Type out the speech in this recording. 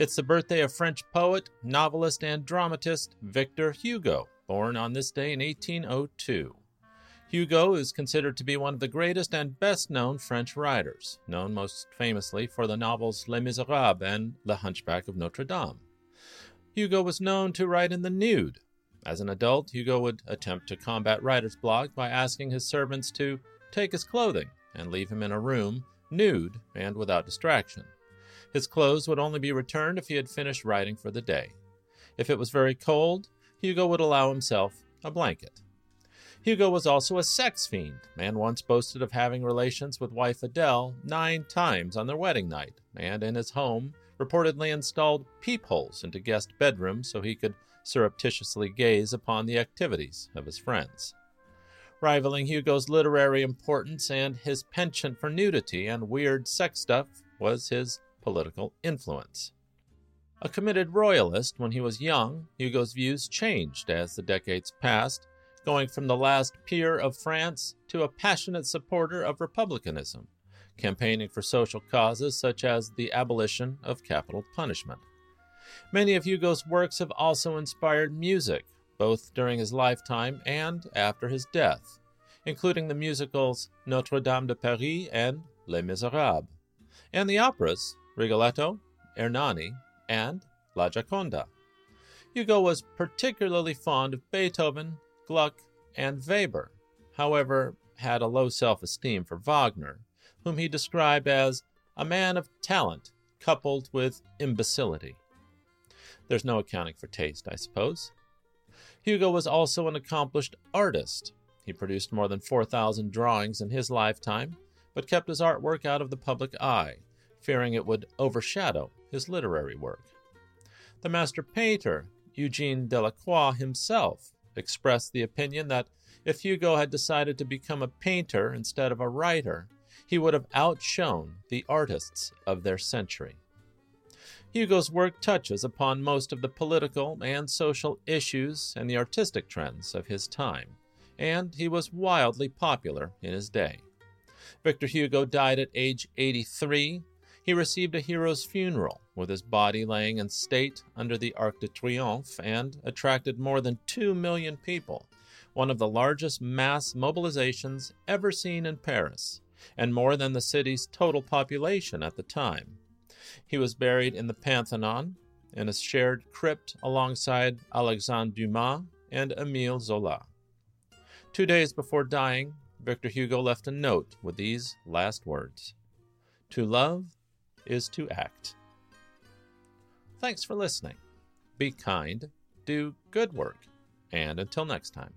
It's the birthday of French poet, novelist, and dramatist Victor Hugo, born on this day in 1802. Hugo is considered to be one of the greatest and best known French writers, known most famously for the novels Les Miserables and The Hunchback of Notre Dame. Hugo was known to write in the nude. As an adult, Hugo would attempt to combat writer's block by asking his servants to take his clothing and leave him in a room, nude and without distraction. His clothes would only be returned if he had finished writing for the day. If it was very cold, Hugo would allow himself a blanket. Hugo was also a sex fiend, Man once boasted of having relations with wife Adele nine times on their wedding night, and in his home reportedly installed peepholes into guest bedrooms so he could surreptitiously gaze upon the activities of his friends. Rivaling Hugo's literary importance and his penchant for nudity and weird sex stuff was his political influence. A committed royalist when he was young, Hugo's views changed as the decades passed, going from the last peer of France to a passionate supporter of republicanism, campaigning for social causes such as the abolition of capital punishment. Many of Hugo's works have also inspired music, both during his lifetime and after his death, including the musicals Notre Dame de Paris and Les Miserables, and the operas Rigoletto, Ernani, and La Gioconda. Hugo was particularly fond of Beethoven, Gluck, and Weber, however, had a low self esteem for Wagner, whom he described as a man of talent coupled with imbecility. There's no accounting for taste, I suppose. Hugo was also an accomplished artist. He produced more than 4,000 drawings in his lifetime, but kept his artwork out of the public eye, fearing it would overshadow his literary work. The master painter, Eugene Delacroix himself, expressed the opinion that if Hugo had decided to become a painter instead of a writer, he would have outshone the artists of their century. Hugo's work touches upon most of the political and social issues and the artistic trends of his time, and he was wildly popular in his day. Victor Hugo died at age 83 he received a hero's funeral, with his body laying in state under the Arc de Triomphe, and attracted more than 2 million people, one of the largest mass mobilizations ever seen in Paris, and more than the city's total population at the time. He was buried in the Pantheon in a shared crypt alongside Alexandre Dumas and Emile Zola. Two days before dying, Victor Hugo left a note with these last words To love is to act. Thanks for listening. Be kind, do good work, and until next time.